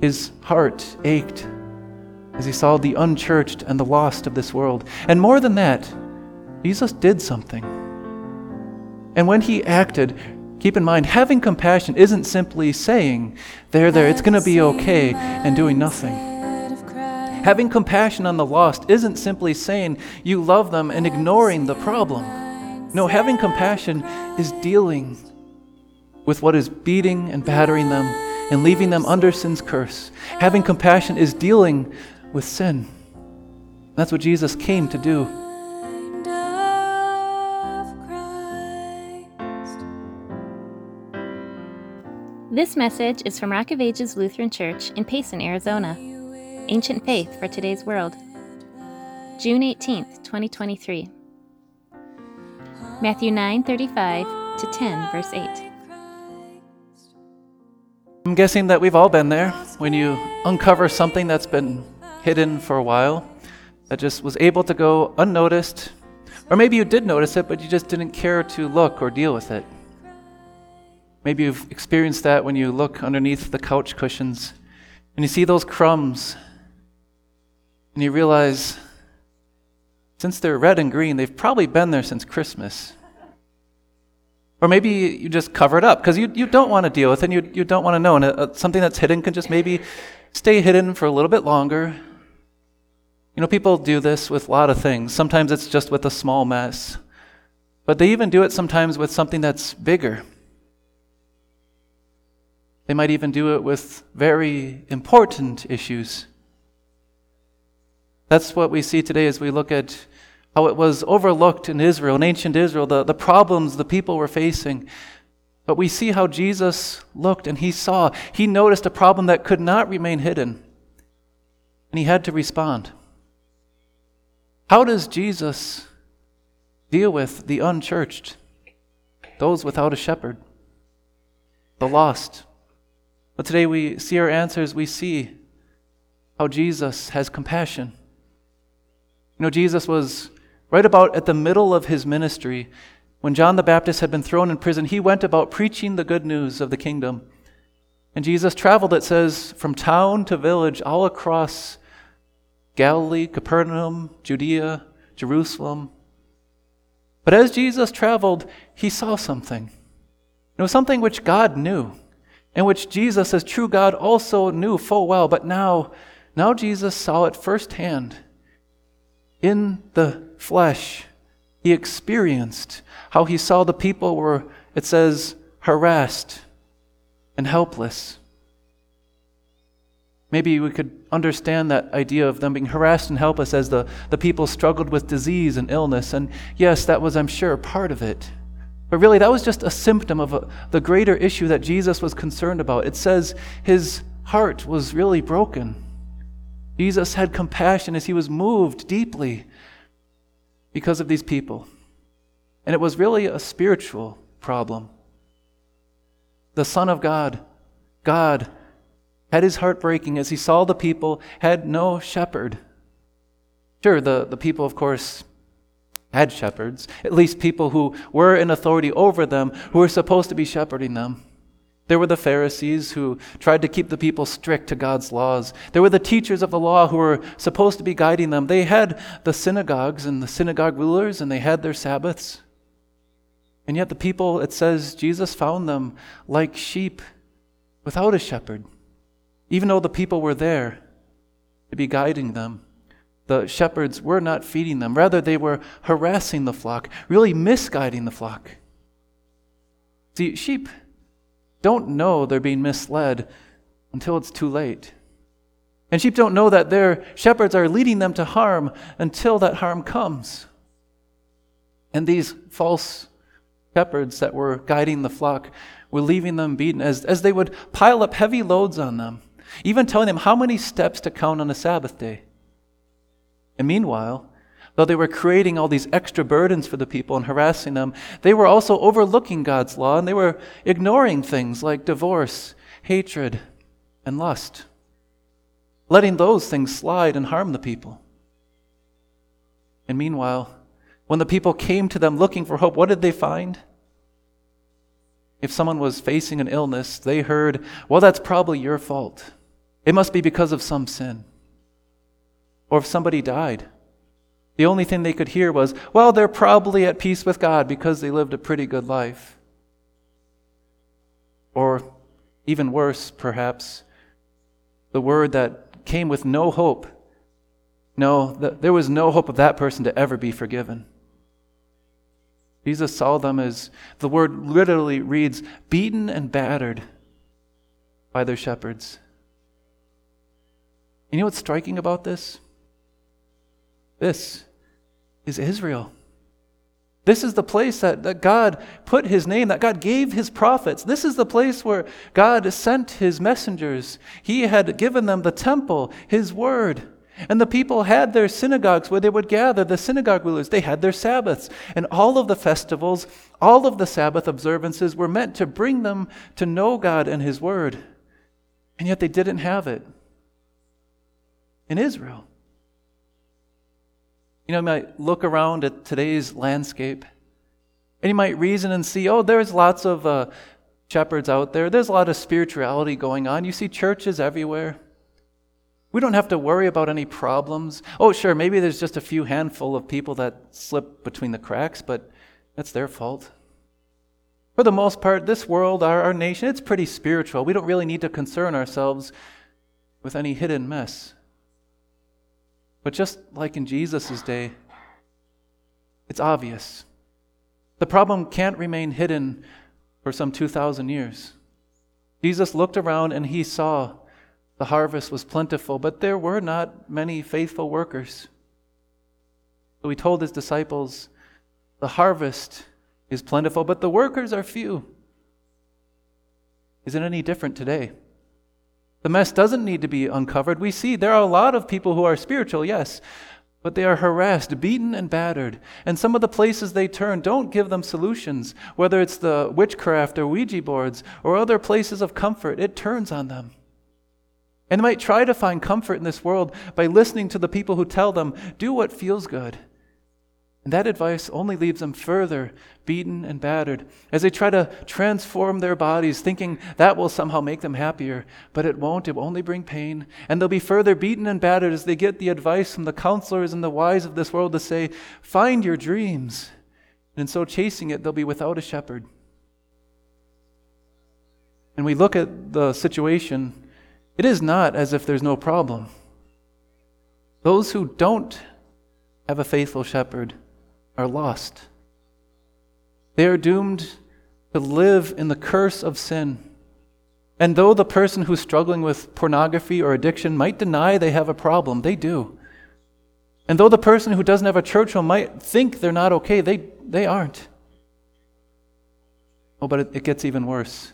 His heart ached as he saw the unchurched and the lost of this world. And more than that, Jesus did something. And when he acted, keep in mind, having compassion isn't simply saying, there, there, it's going to be okay, and doing nothing. Having compassion on the lost isn't simply saying you love them and ignoring the problem. No, having compassion is dealing with what is beating and battering them and leaving them under sin's curse. Having compassion is dealing with sin. That's what Jesus came to do. This message is from Rock of Ages Lutheran Church in Payson, Arizona. Ancient Faith for Today's World. June 18th, 2023. Matthew 9:35 to 10 verse 8. I'm guessing that we've all been there when you uncover something that's been hidden for a while, that just was able to go unnoticed. Or maybe you did notice it, but you just didn't care to look or deal with it. Maybe you've experienced that when you look underneath the couch cushions and you see those crumbs and you realize since they're red and green, they've probably been there since Christmas. Or maybe you just cover it up because you, you don't want to deal with it and you, you don't want to know. And uh, something that's hidden can just maybe stay hidden for a little bit longer. You know, people do this with a lot of things. Sometimes it's just with a small mess, but they even do it sometimes with something that's bigger. They might even do it with very important issues. That's what we see today as we look at how it was overlooked in Israel, in ancient Israel, the, the problems the people were facing. But we see how Jesus looked and he saw, he noticed a problem that could not remain hidden. And he had to respond. How does Jesus deal with the unchurched, those without a shepherd, the lost? But today we see our answers, we see how Jesus has compassion. You know, Jesus was Right about at the middle of his ministry, when John the Baptist had been thrown in prison, he went about preaching the good news of the kingdom. And Jesus traveled, it says, from town to village all across Galilee, Capernaum, Judea, Jerusalem. But as Jesus traveled, he saw something. It was something which God knew, and which Jesus, as true God, also knew full well. But now, now Jesus saw it firsthand in the flesh, he experienced how he saw the people were, it says, harassed and helpless. Maybe we could understand that idea of them being harassed and helpless as the, the people struggled with disease and illness. And yes, that was, I'm sure, part of it. But really, that was just a symptom of a, the greater issue that Jesus was concerned about. It says his heart was really broken. Jesus had compassion as he was moved deeply because of these people. And it was really a spiritual problem. The Son of God, God, had his heart breaking as he saw the people had no shepherd. Sure, the, the people, of course, had shepherds, at least people who were in authority over them, who were supposed to be shepherding them. There were the Pharisees who tried to keep the people strict to God's laws. There were the teachers of the law who were supposed to be guiding them. They had the synagogues and the synagogue rulers, and they had their Sabbaths. And yet, the people, it says, Jesus found them like sheep without a shepherd. Even though the people were there to be guiding them, the shepherds were not feeding them. Rather, they were harassing the flock, really misguiding the flock. See, sheep don't know they're being misled until it's too late. And sheep don't know that their shepherds are leading them to harm until that harm comes. And these false shepherds that were guiding the flock were leaving them beaten as, as they would pile up heavy loads on them, even telling them how many steps to count on a Sabbath day. And meanwhile, Though they were creating all these extra burdens for the people and harassing them, they were also overlooking God's law and they were ignoring things like divorce, hatred, and lust, letting those things slide and harm the people. And meanwhile, when the people came to them looking for hope, what did they find? If someone was facing an illness, they heard, Well, that's probably your fault. it must be because of some sin. Or if somebody died. The only thing they could hear was, well, they're probably at peace with God because they lived a pretty good life. Or even worse, perhaps, the word that came with no hope. No, there was no hope of that person to ever be forgiven. Jesus saw them as the word literally reads, beaten and battered by their shepherds. You know what's striking about this? This is Israel. This is the place that, that God put his name, that God gave his prophets. This is the place where God sent his messengers. He had given them the temple, his word. And the people had their synagogues where they would gather, the synagogue rulers. They had their Sabbaths. And all of the festivals, all of the Sabbath observances were meant to bring them to know God and His Word. And yet they didn't have it in Israel. You know, you might look around at today's landscape and you might reason and see, oh, there's lots of uh, shepherds out there. There's a lot of spirituality going on. You see churches everywhere. We don't have to worry about any problems. Oh, sure, maybe there's just a few handful of people that slip between the cracks, but that's their fault. For the most part, this world, our, our nation, it's pretty spiritual. We don't really need to concern ourselves with any hidden mess. But just like in Jesus' day, it's obvious. The problem can't remain hidden for some 2,000 years. Jesus looked around and he saw the harvest was plentiful, but there were not many faithful workers. So he told his disciples, The harvest is plentiful, but the workers are few. Is it any different today? The mess doesn't need to be uncovered. We see there are a lot of people who are spiritual, yes, but they are harassed, beaten, and battered. And some of the places they turn don't give them solutions, whether it's the witchcraft or Ouija boards or other places of comfort, it turns on them. And they might try to find comfort in this world by listening to the people who tell them, do what feels good. And that advice only leaves them further beaten and battered as they try to transform their bodies, thinking that will somehow make them happier. But it won't, it will only bring pain. And they'll be further beaten and battered as they get the advice from the counselors and the wise of this world to say, Find your dreams. And in so chasing it, they'll be without a shepherd. And we look at the situation it is not as if there's no problem. Those who don't have a faithful shepherd are lost. They are doomed to live in the curse of sin. And though the person who's struggling with pornography or addiction might deny they have a problem, they do. And though the person who doesn't have a church home might think they're not okay, they, they aren't. Oh, but it, it gets even worse.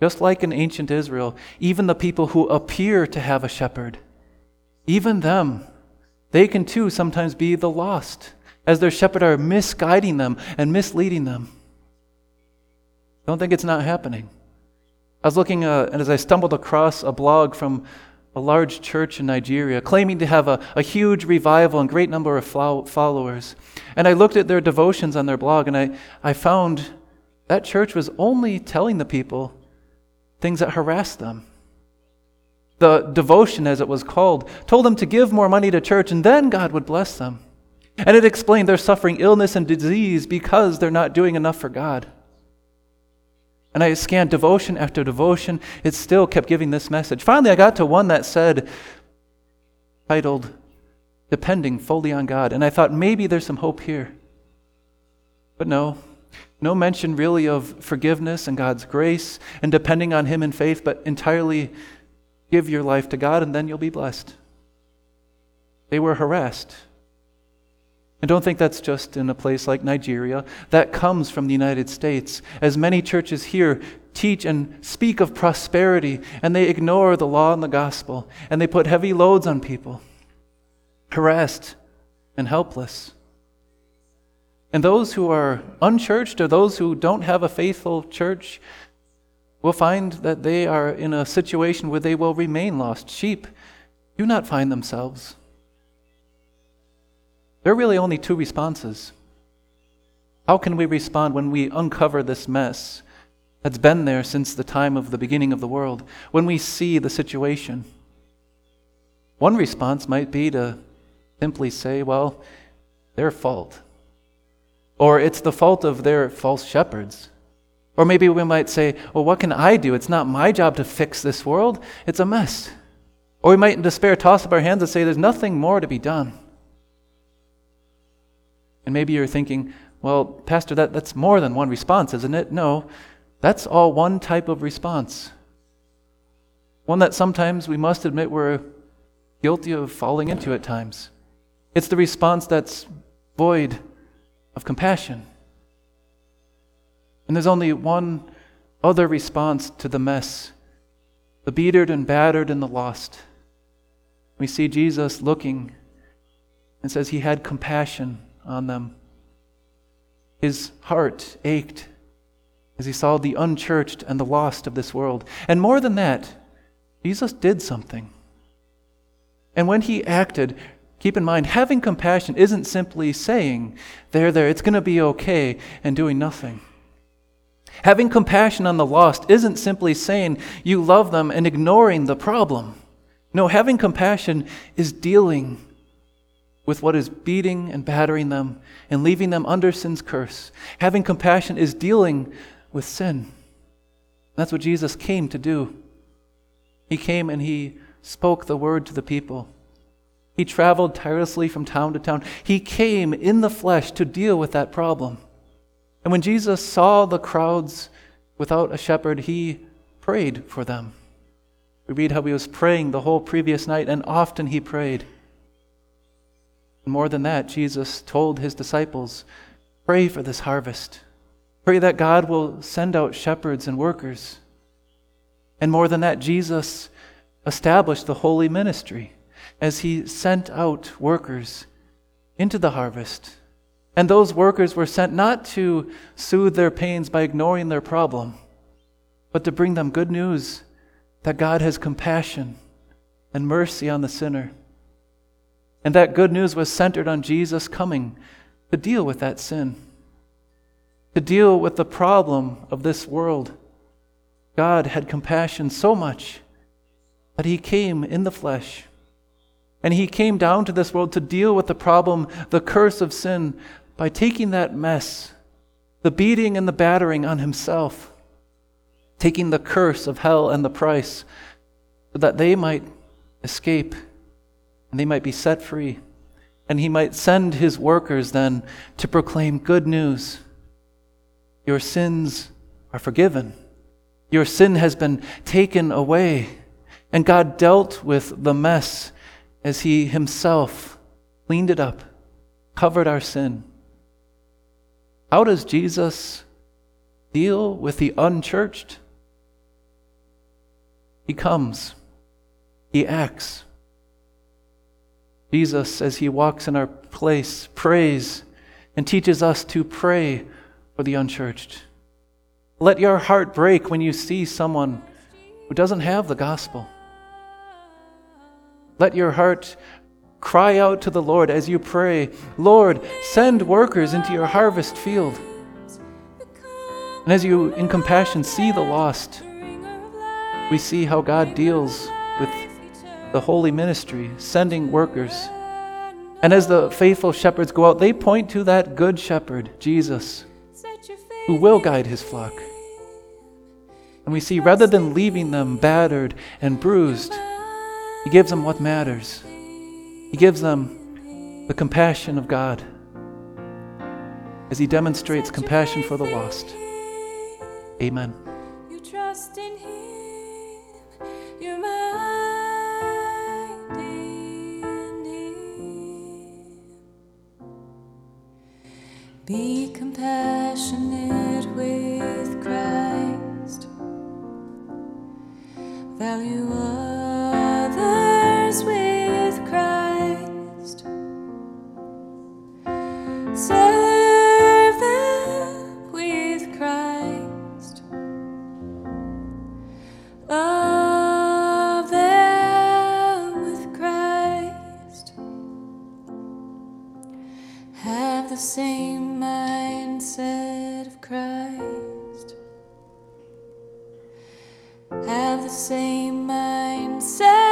Just like in ancient Israel, even the people who appear to have a shepherd, even them, they can too sometimes be the lost, as their shepherd are misguiding them and misleading them. Don't think it's not happening. I was looking, uh, and as I stumbled across a blog from a large church in Nigeria, claiming to have a, a huge revival and great number of followers. And I looked at their devotions on their blog, and I, I found that church was only telling the people things that harassed them. The devotion, as it was called, told them to give more money to church and then God would bless them. And it explained they're suffering illness and disease because they're not doing enough for God. And I scanned devotion after devotion. It still kept giving this message. Finally, I got to one that said, titled, Depending Fully on God. And I thought maybe there's some hope here. But no, no mention really of forgiveness and God's grace and depending on Him in faith, but entirely give your life to God and then you'll be blessed. They were harassed. And don't think that's just in a place like Nigeria. That comes from the United States. As many churches here teach and speak of prosperity, and they ignore the law and the gospel, and they put heavy loads on people, harassed and helpless. And those who are unchurched or those who don't have a faithful church will find that they are in a situation where they will remain lost. Sheep do not find themselves. There are really only two responses. How can we respond when we uncover this mess? that's been there since the time of the beginning of the world. When we see the situation, one response might be to simply say, well, their fault. Or it's the fault of their false shepherds. Or maybe we might say, well, what can I do? It's not my job to fix this world, it's a mess. Or we might, in despair, toss up our hands and say, there's nothing more to be done. And maybe you're thinking, well, Pastor, that, that's more than one response, isn't it? No, that's all one type of response. One that sometimes we must admit we're guilty of falling into at times. It's the response that's void of compassion. And there's only one other response to the mess the beatered and battered and the lost. We see Jesus looking and says he had compassion on them. His heart ached as he saw the unchurched and the lost of this world. And more than that, Jesus did something. And when he acted, keep in mind, having compassion isn't simply saying, there, there, it's going to be okay, and doing nothing. Having compassion on the lost isn't simply saying you love them and ignoring the problem. No, having compassion is dealing with what is beating and battering them and leaving them under sin's curse. Having compassion is dealing with sin. That's what Jesus came to do. He came and he spoke the word to the people. He traveled tirelessly from town to town. He came in the flesh to deal with that problem. And when Jesus saw the crowds without a shepherd, he prayed for them. We read how he was praying the whole previous night, and often he prayed. More than that, Jesus told his disciples, Pray for this harvest. Pray that God will send out shepherds and workers. And more than that, Jesus established the holy ministry as he sent out workers into the harvest. And those workers were sent not to soothe their pains by ignoring their problem, but to bring them good news that God has compassion and mercy on the sinner. And that good news was centered on Jesus coming to deal with that sin, to deal with the problem of this world. God had compassion so much that he came in the flesh and he came down to this world to deal with the problem, the curse of sin, by taking that mess, the beating and the battering on himself, taking the curse of hell and the price, that they might escape and they might be set free. And he might send his workers then to proclaim good news. Your sins are forgiven. Your sin has been taken away. And God dealt with the mess as he himself cleaned it up, covered our sin. How does Jesus deal with the unchurched? He comes, he acts. Jesus, as he walks in our place, prays and teaches us to pray for the unchurched. Let your heart break when you see someone who doesn't have the gospel. Let your heart cry out to the Lord as you pray, Lord, send workers into your harvest field. And as you, in compassion, see the lost, we see how God deals with the holy ministry, sending workers. And as the faithful shepherds go out, they point to that good shepherd, Jesus, who will guide his flock. And we see rather than leaving them battered and bruised, he gives them what matters. He gives them the compassion of God as He demonstrates compassion for the lost. Amen. Be compassionate with head of Christ. Have the same mindset.